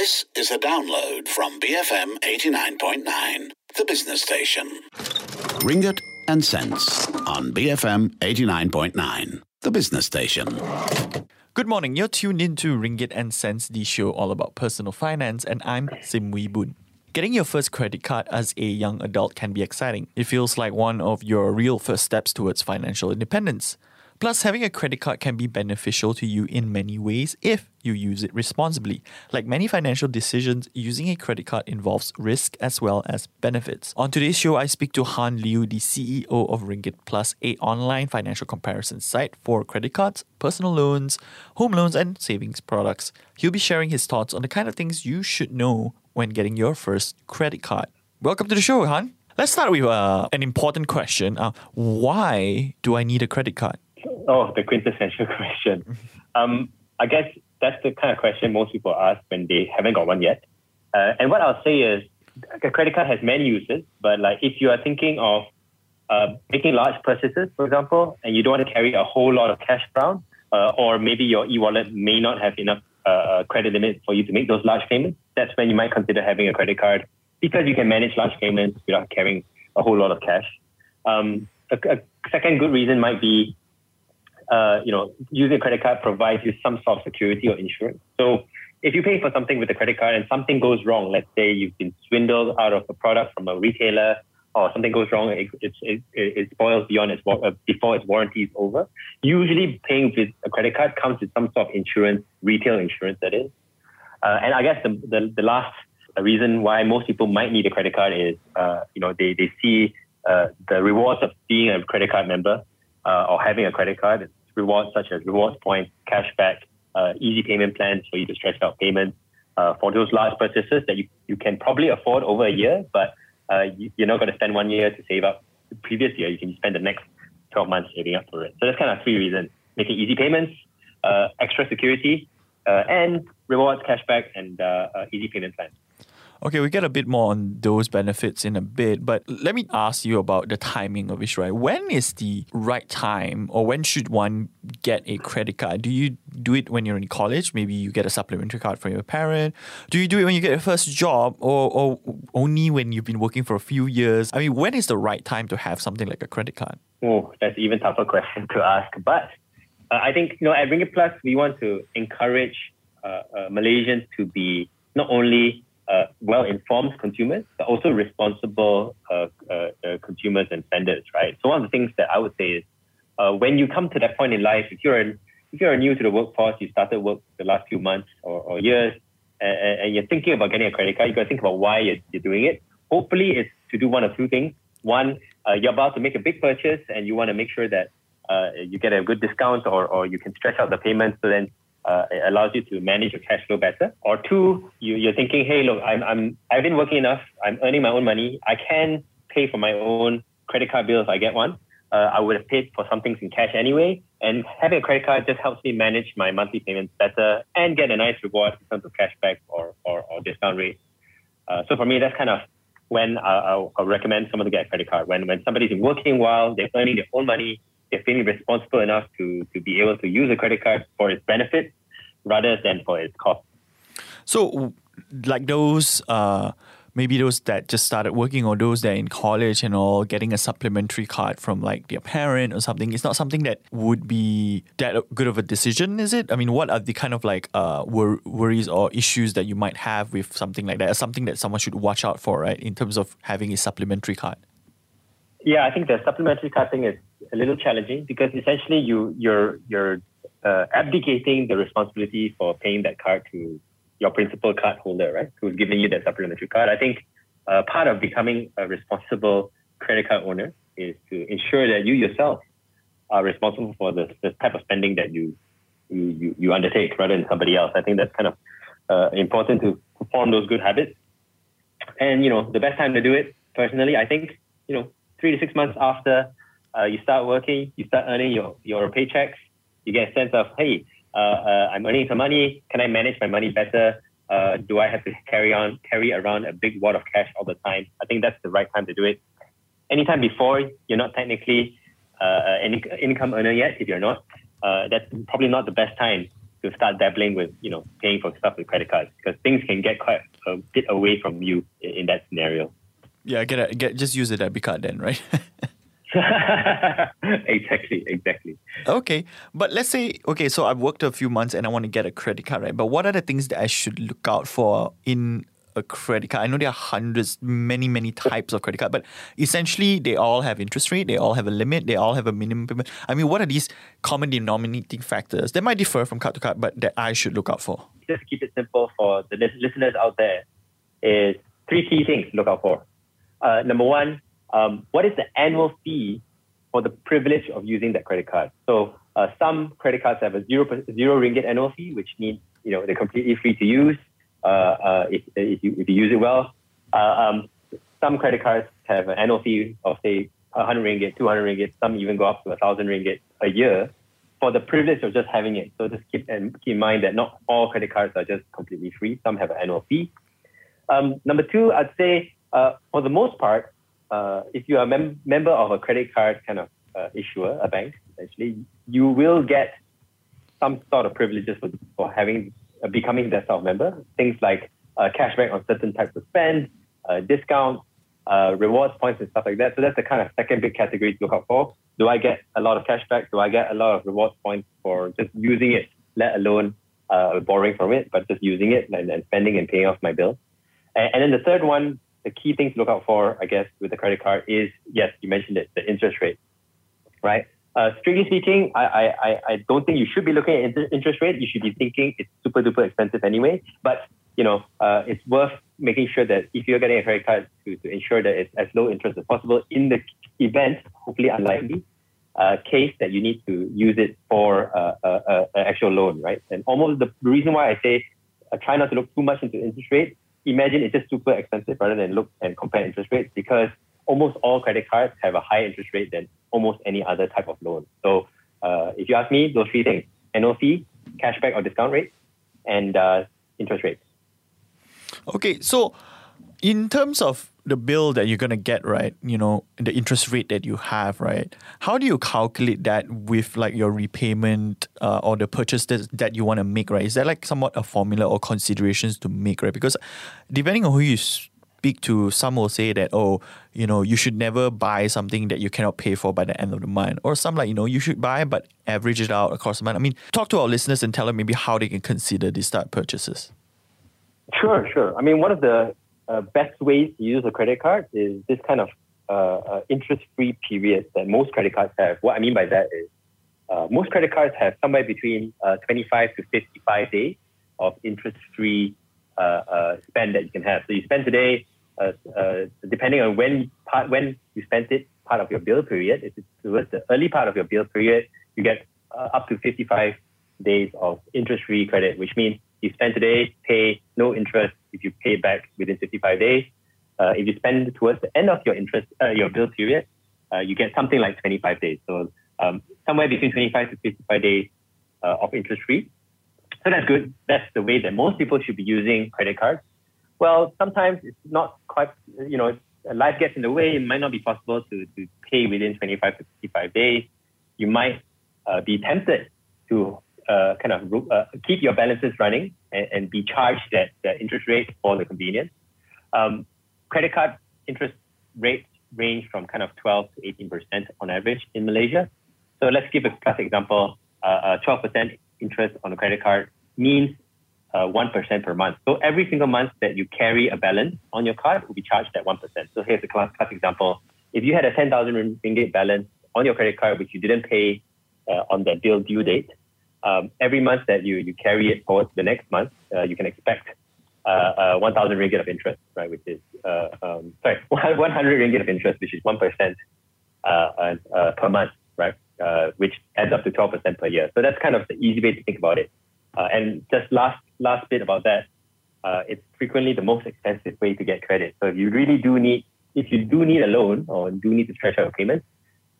This is a download from BFM 89.9, the business station. Ringgit and cents on BFM 89.9, the business station. Good morning. You're tuned into Ringgit and Cents, the show all about personal finance, and I'm Sim Wee Boon. Getting your first credit card as a young adult can be exciting. It feels like one of your real first steps towards financial independence. Plus, having a credit card can be beneficial to you in many ways if you use it responsibly. Like many financial decisions, using a credit card involves risk as well as benefits. On today's show, I speak to Han Liu, the CEO of Ringgit Plus, a online financial comparison site for credit cards, personal loans, home loans, and savings products. He'll be sharing his thoughts on the kind of things you should know when getting your first credit card. Welcome to the show, Han. Let's start with uh, an important question. Uh, why do I need a credit card? Oh, the quintessential question. Um, I guess that's the kind of question most people ask when they haven't got one yet. Uh, and what I'll say is, a credit card has many uses, but like if you are thinking of uh, making large purchases, for example, and you don't want to carry a whole lot of cash around, uh, or maybe your e-wallet may not have enough uh, credit limit for you to make those large payments, that's when you might consider having a credit card because you can manage large payments without carrying a whole lot of cash. Um, a, a second good reason might be uh, you know, using a credit card provides you some sort of security or insurance. So if you pay for something with a credit card and something goes wrong, let's say you've been swindled out of a product from a retailer or something goes wrong, it, it, it, it spoils beyond its, before its warranty is over. Usually paying with a credit card comes with some sort of insurance, retail insurance that is. Uh, and I guess the, the, the last reason why most people might need a credit card is, uh, you know, they, they see uh, the rewards of being a credit card member uh, or having a credit card rewards such as rewards points, cashback, uh, easy payment plans for you to stretch out payments uh, for those large purchases that you, you can probably afford over a year, but uh, you, are not going to spend one year to save up the previous year. You can spend the next 12 months saving up for it. So that's kind of three reasons. Making easy payments, uh, extra security, uh, and rewards, cashback, and uh, easy payment plans. Okay, we get a bit more on those benefits in a bit, but let me ask you about the timing of it, right? When is the right time or when should one get a credit card? Do you do it when you're in college? Maybe you get a supplementary card from your parent. Do you do it when you get your first job or, or only when you've been working for a few years? I mean, when is the right time to have something like a credit card? Oh, that's even tougher question to ask. But uh, I think, you know, at Ringgit Plus, we want to encourage uh, uh, Malaysians to be not only uh, well-informed consumers, but also responsible uh, uh, uh, consumers and spenders, right? So one of the things that I would say is uh, when you come to that point in life, if you're if you're new to the workforce, you started work the last few months or, or years, and, and, you're thinking about getting a credit card, you got to think about why you're, you're, doing it. Hopefully, it's to do one of two things. One, you're about to make a big purchase, and you want to make sure that you get a good discount, or, or you can stretch out the payments so then uh, it allows you to manage your cash flow better. Or two, you, you're thinking, hey, look, I'm, I'm, I've been working enough. I'm earning my own money. I can pay for my own credit card bill if I get one. Uh, I would have paid for some things in cash anyway. And having a credit card just helps me manage my monthly payments better and get a nice reward in terms of cashback or, or, or discount rates. Uh, so for me, that's kind of when I'll, I'll, recommend someone to get a credit card. When, when somebody's working while, they're earning their own money, they're feeling responsible enough to, to be able to use a credit card for its benefit rather than for its cost. So, like those, uh, maybe those that just started working or those that are in college and all, getting a supplementary card from like their parent or something, it's not something that would be that good of a decision, is it? I mean, what are the kind of like uh, wor- worries or issues that you might have with something like that? Something that someone should watch out for, right, in terms of having a supplementary card? Yeah, I think the supplementary card thing is a little challenging because essentially you you're you're uh, abdicating the responsibility for paying that card to your principal card holder, right, who's giving you that supplementary card. I think uh, part of becoming a responsible credit card owner is to ensure that you yourself are responsible for the, the type of spending that you, you, you undertake rather than somebody else. I think that's kind of uh, important to form those good habits. And, you know, the best time to do it, personally, I think, you know, three to six months after uh, you start working, you start earning your, your paychecks, you get a sense of, hey, uh, uh, I'm earning some money. Can I manage my money better? Uh, do I have to carry on, carry around a big wad of cash all the time? I think that's the right time to do it. Anytime before, you're not technically uh, any income earner yet. If you're not, uh, that's probably not the best time to start dabbling with, you know, paying for stuff with credit cards because things can get quite a bit away from you in, in that scenario. Yeah, get a, get just use a debit card then, right? exactly, exactly. Okay, but let's say okay, so I've worked a few months and I want to get a credit card, right? But what are the things that I should look out for in a credit card? I know there are hundreds, many, many types of credit card, but essentially they all have interest rate, they all have a limit, they all have a minimum payment. I mean, what are these common denominating factors that might differ from card to card, but that I should look out for? Just keep it simple for the listeners out there. Is three key things to look out for. Uh, number one, um, what is the annual fee for the privilege of using that credit card? So uh, some credit cards have a zero zero ringgit annual fee, which means you know they're completely free to use uh, uh, if, if you if you use it well. Uh, um, some credit cards have an annual fee of say 100 ringgit, 200 ringgit. Some even go up to 1,000 ringgit a year for the privilege of just having it. So just keep and keep in mind that not all credit cards are just completely free. Some have an annual fee. Um, number two, I'd say uh, for the most part, uh, if you are a mem- member of a credit card kind of uh, issuer, a bank, essentially, you will get some sort of privileges for, for having uh, becoming that sort of member. Things like uh, cashback on certain types of spend, uh, discounts, uh, rewards points, and stuff like that. So that's the kind of second big category to look out for. Do I get a lot of cashback? Do I get a lot of rewards points for just using it, let alone borrowing from it, but just using it and, and spending and paying off my bill? And, and then the third one the key thing to look out for, I guess, with the credit card is yes, you mentioned it, the interest rate, right? Uh, strictly speaking, I, I, I don't think you should be looking at interest rate. You should be thinking it's super duper expensive anyway. But you know, uh, it's worth making sure that if you're getting a credit card to, to ensure that it's as low interest as possible in the event, hopefully unlikely, uh, case that you need to use it for uh, uh, an actual loan, right? And almost the reason why I say uh, try not to look too much into interest rate imagine it's just super expensive rather than look and compare interest rates because almost all credit cards have a higher interest rate than almost any other type of loan. So uh, if you ask me, those three things, fee, cashback or discount rate, and uh, interest rates. Okay, so in terms of the bill that you're going to get, right? You know, the interest rate that you have, right? How do you calculate that with like your repayment uh, or the purchase that, that you want to make, right? Is that like somewhat a formula or considerations to make, right? Because depending on who you speak to, some will say that, oh, you know, you should never buy something that you cannot pay for by the end of the month. Or some like, you know, you should buy but average it out across the month. I mean, talk to our listeners and tell them maybe how they can consider these type purchases. Sure, sure. I mean, one of the uh, best ways to use a credit card is this kind of uh, uh, interest-free period that most credit cards have. What I mean by that is uh, most credit cards have somewhere between uh, 25 to 55 days of interest-free spend that you can have. So you spend today, depending on when part when you spent it, part of your bill period. If it's towards the early part of your bill period, you get up to 55 days of interest-free credit, which means you spend today, pay no interest if you pay back within 55 days. Uh, if you spend towards the end of your interest, uh, your bill period, uh, you get something like 25 days. So um, somewhere between 25 to 55 days uh, of interest free. So that's good. That's the way that most people should be using credit cards. Well, sometimes it's not quite, you know, life gets in the way. It might not be possible to, to pay within 25 to 55 days. You might uh, be tempted to uh, kind of uh, keep your balances running and, and, be charged that, that interest rate for the convenience. Um, credit card interest rates range from kind of 12 to 18 percent on average in Malaysia. So let's give a classic example. Uh, 12 percent interest on a credit card means uh, one percent per month. So every single month that you carry a balance on your card will be charged at one percent. So here's a class, classic example. If you had a 10,000 ringgit balance on your credit card which you didn't pay uh, on the bill due date, um, every month that you, you carry it forward to the next month, uh, you can expect uh, uh, 1,000 ringgit of interest, right? Which is, uh, um, sorry, 100 ringgit of interest, which is 1% uh, uh, per month, right? which adds up to 12% per year. So that's kind of the easy way to think about it. and just last, last bit about that, it's frequently the most expensive way to get credit. So if you really do need, if you do need a loan or do need to stretch out your payments,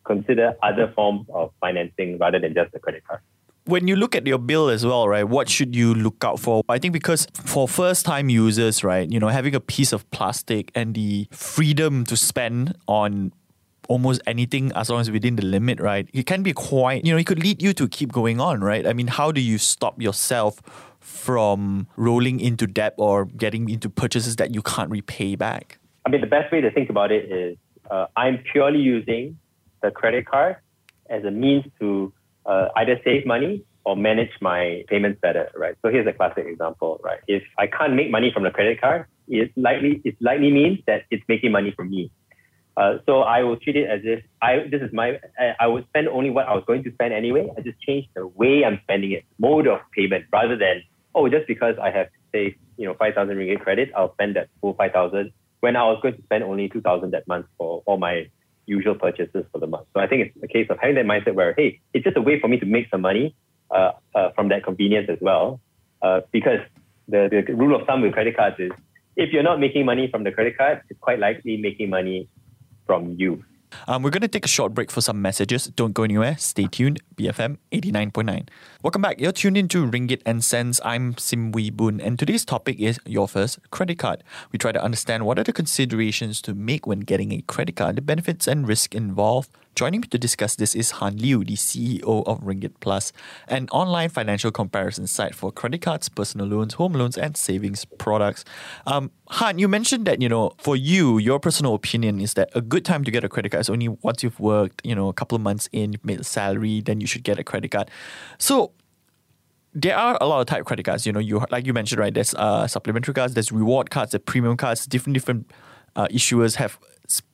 consider other forms of financing rather than just a credit card when you look at your bill as well, right, what should you look out for? I think because for first time users, right, you know, having a piece of plastic and the freedom to spend on almost anything as long as within the limit, right? It can be quite, you know, it could lead you to keep going on, right? I mean, how do you stop yourself from rolling into debt or getting into purchases that you can't repay back? I mean, the best way to think about it is uh, I'm purely using the credit card as a means to uh, either save money or manage my payments better, right? So here's a classic example, right? If I can't make money from the credit card, it likely it likely means that it's making money from me. Uh, so I will treat it as if I this is my I would spend only what I was going to spend anyway. I just change the way I'm spending it, mode of payment, rather than oh just because I have say you know five thousand ringgit credit, I'll spend that full five thousand when I was going to spend only two thousand that month for all my usual purchases for the month. So I think it's a case of having that mindset where hey, it's just a way for me to make some money uh, uh, from that convenience as well, uh, because the the rule of thumb with credit cards is if you're not making money from the credit card, it's quite likely making money from you. Um, we're going to take a short break for some messages. Don't go anywhere. Stay tuned. BFM 89.9. Welcome back. You're tuned into Ringgit and Cents. I'm Sim Wee Boon, and today's topic is your first credit card. We try to understand what are the considerations to make when getting a credit card, the benefits and risk involved, Joining me to discuss this is Han Liu, the CEO of Ringgit Plus, an online financial comparison site for credit cards, personal loans, home loans, and savings products. Um, Han, you mentioned that you know for you, your personal opinion is that a good time to get a credit card is only once you've worked, you know, a couple of months in, made a salary, then you should get a credit card. So there are a lot of type credit cards. You know, you like you mentioned, right? There's uh, supplementary cards, there's reward cards, there's premium cards, different different uh, issuers have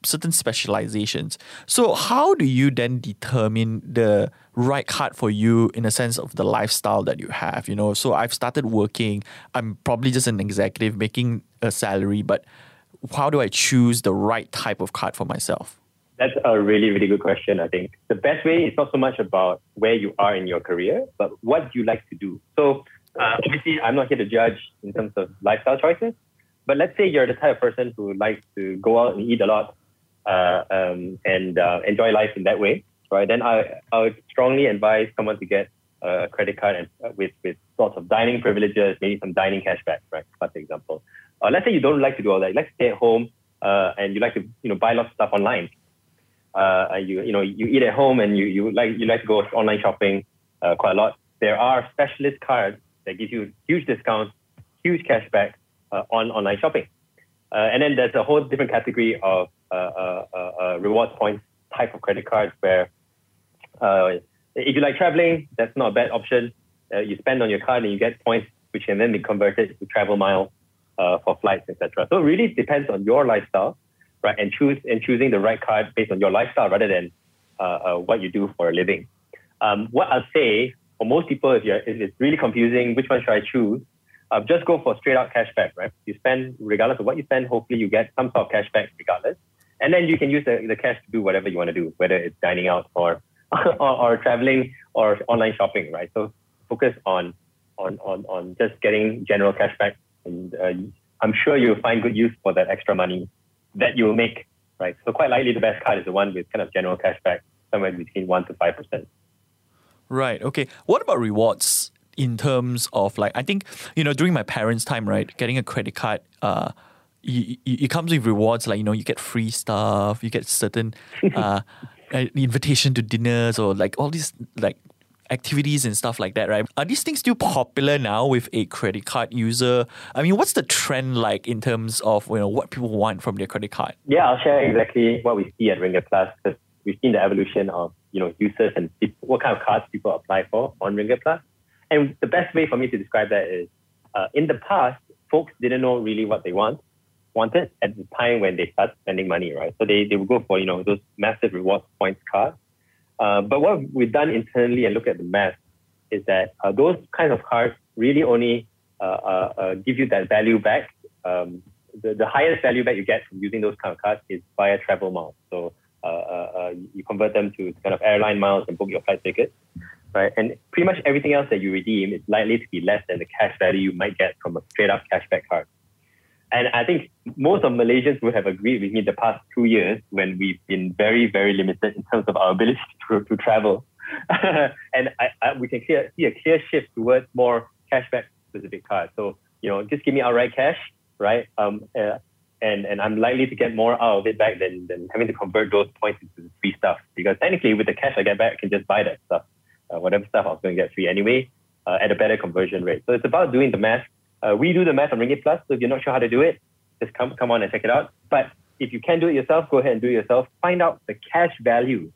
certain specializations. So how do you then determine the right card for you in a sense of the lifestyle that you have? You know, so I've started working. I'm probably just an executive making a salary, but how do I choose the right type of card for myself? That's a really, really good question. I think the best way is not so much about where you are in your career, but what you like to do. So, uh, obviously, I'm not here to judge in terms of lifestyle choices. But let's say you're the type of person who likes to go out and eat a lot uh, um, and uh, enjoy life in that way, right? Then I, I would strongly advise someone to get a credit card and uh, with, with sorts of dining privileges, maybe some dining cashback, right? For example. Uh, let's say you don't like to do all that. Let's stay at home uh, and you like to you know buy lots of stuff online. Uh, you you know you eat at home and you, you like you like to go online shopping uh, quite a lot. There are specialist cards that give you huge discounts, huge cashback, Uh, on online shopping. Uh, and then there's a whole different category of uh, uh, uh rewards points type of credit cards where if you like traveling, that's not a bad option. you spend on your card and you get points which can then be converted to travel miles for flights, etc. So it really depends on your lifestyle, right? And choose and choosing the right card based on your lifestyle rather than what you do for a living. Um, what I'll say for most people, if, if it's really confusing, which one should I choose? Uh, just go for straight out cashback, right? You spend, regardless of what you spend, hopefully you get some sort of cashback regardless. And then you can use the, the cash to do whatever you want to do, whether it's dining out or, or, or traveling or online shopping, right? So focus on, on, on, on just getting general cashback. And uh, I'm sure you'll find good use for that extra money that you will make, right? So quite likely the best card is the one with kind of general cashback, somewhere between 1% to 5%. Right. Okay. What about rewards? In terms of like I think you know during my parents' time, right, getting a credit card, uh, it comes with rewards like you know you get free stuff, you get certain uh, invitation to dinners or like all these like activities and stuff like that, right? Are these things still popular now with a credit card user? I mean, what's the trend like in terms of you know what people want from their credit card? Yeah, I'll share exactly what we see at Ringgit Plus because we've seen the evolution of you know users and what kind of cards people apply for on Ringgit Plus. And the best way for me to describe that is uh, in the past, folks didn't know really what they want wanted at the time when they start spending money, right? So they, they would go for, you know, those massive rewards points cards. Uh, but what we've done internally and look at the math is that uh, those kinds of cards really only uh, uh, uh, give you that value back. Um, the, the highest value back you get from using those kind of cards is via travel miles. So you convert them to kind of airline miles and book your flight tickets right? And pretty much everything else that you redeem is likely to be less than the cash value you might get from a straight up cashback card. And I think most of Malaysians would have agreed with me the past two years when we've been very, very limited in terms of our ability to, to travel. and I, I, we can clear, see a clear shift towards more cashback specific cards. So, you know, just give me outright cash, right? Um, uh, and, and I'm likely to get more out of it back than, than having to convert those points into free stuff because technically with the cash I get back, I can just buy that stuff, uh, whatever stuff I was going to get free anyway, uh, at a better conversion rate. So it's about doing the math. Uh, we do the math on Ringgit Plus. So if you're not sure how to do it, just come come on and check it out. But if you can do it yourself, go ahead and do it yourself. Find out the cash value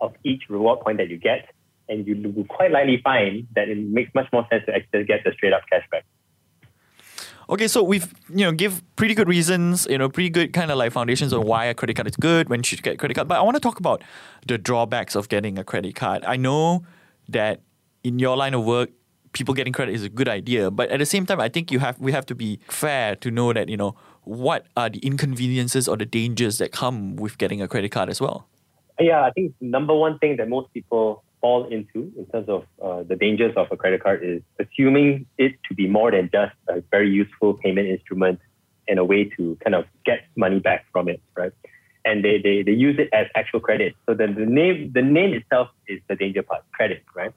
of each reward point that you get, and you will quite likely find that it makes much more sense to actually get the straight up cashback. Okay, so we've you know give pretty good reasons, you know, pretty good kind of like foundations on why a credit card is good, when you should get a credit card. But I want to talk about the drawbacks of getting a credit card. I know that in your line of work, people getting credit is a good idea, but at the same time, I think you have we have to be fair to know that you know what are the inconveniences or the dangers that come with getting a credit card as well. Yeah, I think number one thing that most people fall into in terms of uh, the dangers of a credit card is assuming it to be more than just a very useful payment instrument and a way to kind of get money back from it, right? And they, they, they use it as actual credit. So the, the name the name itself is the danger part, credit, right?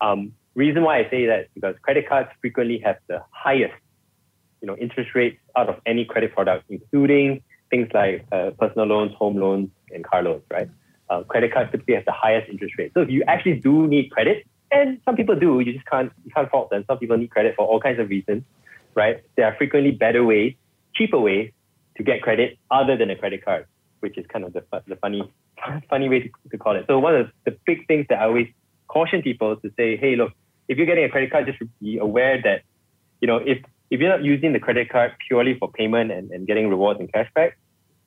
Um, reason why I say that is because credit cards frequently have the highest, you know, interest rates out of any credit product, including things like uh, personal loans, home loans, and car loans, right? uh, credit cards typically have the highest interest rate. So if you actually do need credit, and some people do, you just can't you can't fault them. Some people need credit for all kinds of reasons, right? There are frequently better ways, cheaper ways to get credit other than a credit card, which is kind of the the funny funny way to, to call it. So one of the big things that I always caution people to say, hey, look, if you're getting a credit card, just be aware that, you know, if if you're not using the credit card purely for payment and, and getting rewards and cashback,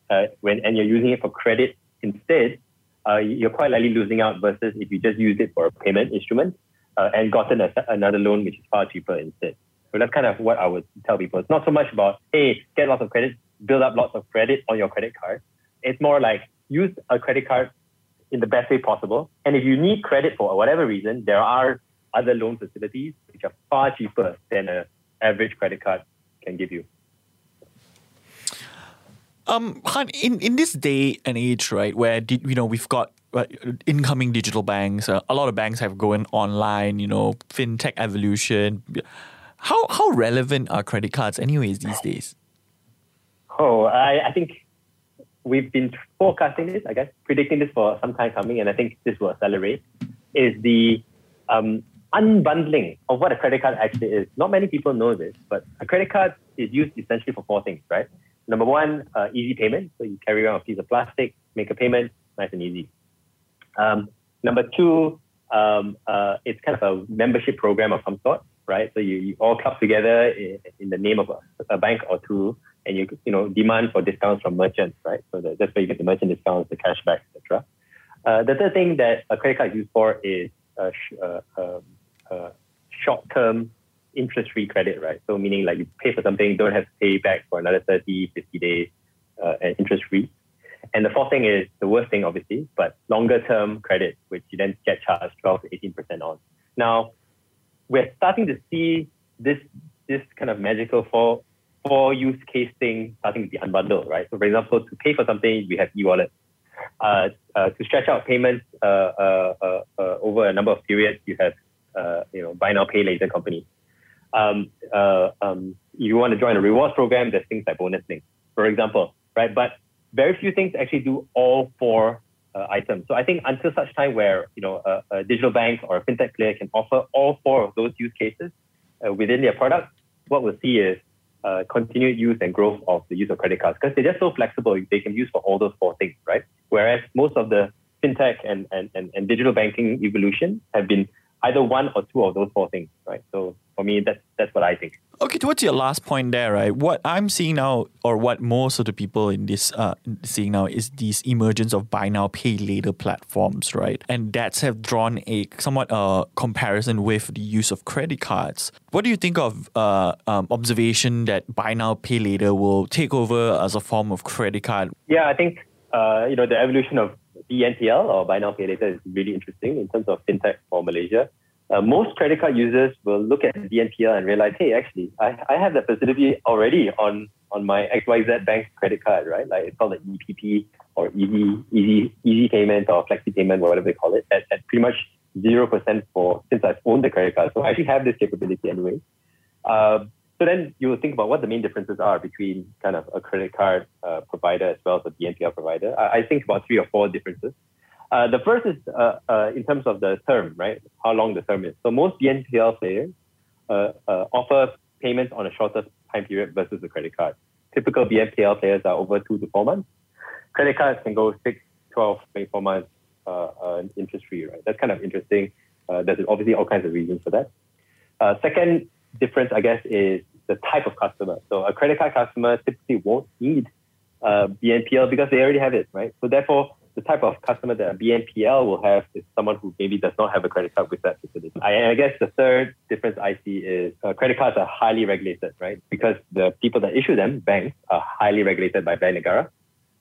uh, when and you're using it for credit instead, uh, you're quite likely losing out versus if you just use it for a payment instrument uh, and gotten a, another loan which is far cheaper instead. So that's kind of what I would tell people. It's not so much about, hey, get lots of credit, build up lots of credit on your credit card. It's more like use a credit card in the best way possible. And if you need credit for whatever reason, there are other loan facilities which are far cheaper than an average credit card can give you. Um, Han, in, in this day and age, right, where you know we've got uh, incoming digital banks, uh, a lot of banks have going online, you know, fintech evolution. How how relevant are credit cards, anyways, these days? Oh, I, I think we've been forecasting this, I guess, predicting this for some time coming, and I think this will accelerate. Is the um, unbundling of what a credit card actually is. Not many people know this, but a credit card is used essentially for four things, right? Number one, uh, easy payment. So you carry around a piece of plastic, make a payment, nice and easy. Um, number two, um, uh, it's kind of a membership program of some sort, right? So you, you all club together in, in the name of a, a, bank or two, and you you know demand for discounts from merchants, right? So that, that's where you get the merchant discounts, the cashback, etc. Uh, the third thing that a credit card is used for is uh, um, uh, short-term interest-free credit, right? So meaning like you pay for something, don't have to pay back for another 30, 50 days uh, and interest-free. And the fourth thing is the worst thing, obviously, but longer-term credit, which you then get charged 12 to 18% on. Now, we're starting to see this this kind of magical four four use case thing starting to be unbundled, right? So, for example, to pay for something, we have e-wallet. Uh, uh, to stretch out payments uh, uh, uh, uh over a number of periods, you have you know buy now pay later companies um, um, you want to join a rewards program, there's things like BonusLinks, for example, right? But very few things actually do all four items. So I think until such time where you know a, a, digital bank or a fintech player can offer all four of those use cases within their product, what we'll see is uh, continued use and growth of the use of credit cards because they're just so flexible. They can use for all those four things, right? Whereas most of the fintech and, and, and, and digital banking evolution have been either one or two of those four things, right? So for me, that's that's what I think. Okay, towards your last point there, right? What I'm seeing now, or what most of the people in this uh seeing now, is this emergence of buy now pay later platforms, right? And that's have drawn a somewhat uh comparison with the use of credit cards. What do you think of uh um, observation that buy now pay later will take over as a form of credit card? Yeah, I think uh you know the evolution of BNPL or buy now pay later is really interesting in terms of fintech for Malaysia uh, most credit card users will look at BNPL and realize, hey, actually, I, I have that facility already on, on my XYZ bank credit card, right? Like it's called the EPP or easy, easy, easy payment or flexi payment or whatever they call it at, at pretty much 0% for since I've owned the credit card. So I actually have this capability anyway. Uh, so then you will think about what the main differences are between kind of a credit card uh, provider as well as a BNPL provider. I, I think about three or four differences. Uh, the first is uh, uh, in terms of the term, right? How long the term is. So most BNPL players uh, uh, offer payments on a shorter time period versus a credit card. Typical BNPL players are over two to four months. Credit cards can go six, 12, 24 months uh, interest free, right? That's kind of interesting. there's obviously all kinds of reasons for that. second difference, I guess, is the type of customer. So a credit card customer typically won't need BNPL because they already have it, right? So therefore, the type of customer that a BNPL will have is someone who maybe does not have a credit card with that facility. I, I guess the third difference I see is uh, credit cards are highly regulated, right? Because the people that issue them, banks, are highly regulated by Bank Negara.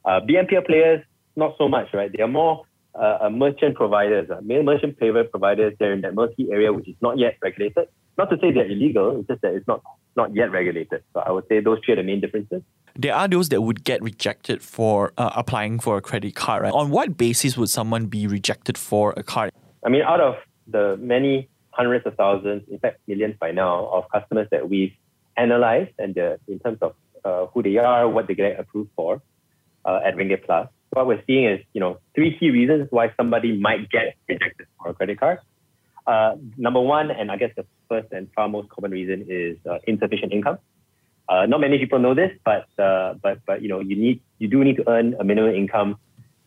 Uh, BNPL players, not so much, right? They are more uh, merchant providers, uh, merchant payment providers. They're in that murky area which is not yet regulated. Not to say they're illegal, it's just that it's not not yet regulated. So I would say those three are the main differences there are those that would get rejected for uh, applying for a credit card. Right? On what basis would someone be rejected for a card? I mean, out of the many hundreds of thousands, in fact, millions by now, of customers that we've analyzed and in terms of uh, who they are, what they get approved for uh, at Ringgit Plus, what we're seeing is, you know, three key reasons why somebody might get rejected for a credit card. Uh, number one, and I guess the first and far most common reason is uh, insufficient income. Uh, not many people know this, but uh, but but you know you need you do need to earn a minimum income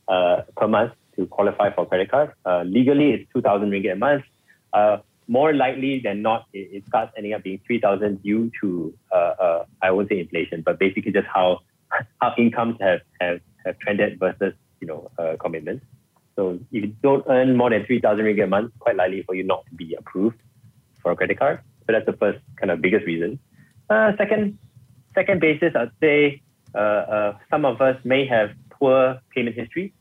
uh, per month to qualify for credit card. Uh, legally, it's two thousand ringgit a month. More likely than not, it, it, starts ending up being three thousand due to I won't say inflation, but basically just how how incomes have have, have trended versus you know commitments. So if you don't earn more than three thousand ringgit a month, quite likely for you not to be approved for a credit card. So that's the first kind of biggest reason. second, second basis, I'd say uh, uh, some of us may have poor payment history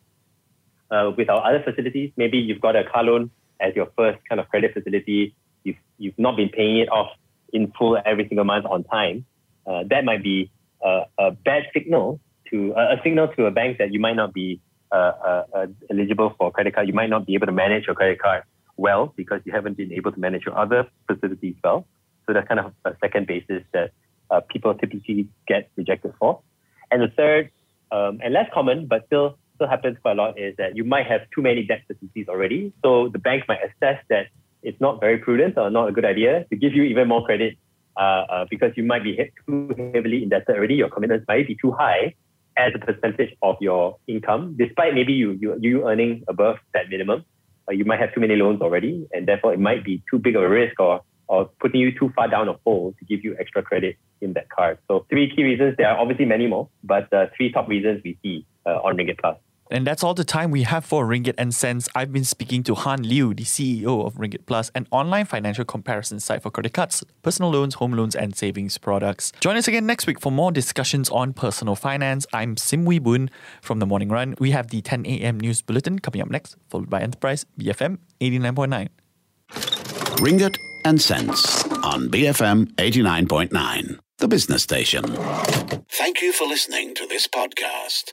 uh, with our other facilities. Maybe you've got a car loan as your first kind of credit facility. You've, you've not been paying it off in full every single month on time. Uh, that might be a, a bad signal to a signal to a bank that you might not be uh, uh, eligible for credit card. You might not be able to manage your credit card well because you haven't been able to manage your other facilities well. So that's kind of a second basis that uh, people typically get rejected for. And the third, um, and less common, but still still happens quite a lot, is that you might have too many debt facilities already. So the bank might assess that it's not very prudent or not a good idea to give you even more credit uh, uh, because you might be too heavily indebted already. Your commitments might be too high as a percentage of your income, despite maybe you you, you earning above that minimum. Uh, you might have too many loans already, and therefore it might be too big of a risk or or putting you too far down a hole to give you extra credit in that card. So three key reasons. There are obviously many more, but uh, three top reasons we see uh, on Ringgit Plus. And that's all the time we have for Ringgit and Cents. I've been speaking to Han Liu, the CEO of Ringgit Plus, an online financial comparison site for credit cards, personal loans, home loans, and savings products. Join us again next week for more discussions on personal finance. I'm Sim Wee Boon from The Morning Run. We have the 10 a.m. news bulletin coming up next, followed by Enterprise BFM 89.9. Ringgit and Cents on BFM 89.9, the business station. Thank you for listening to this podcast.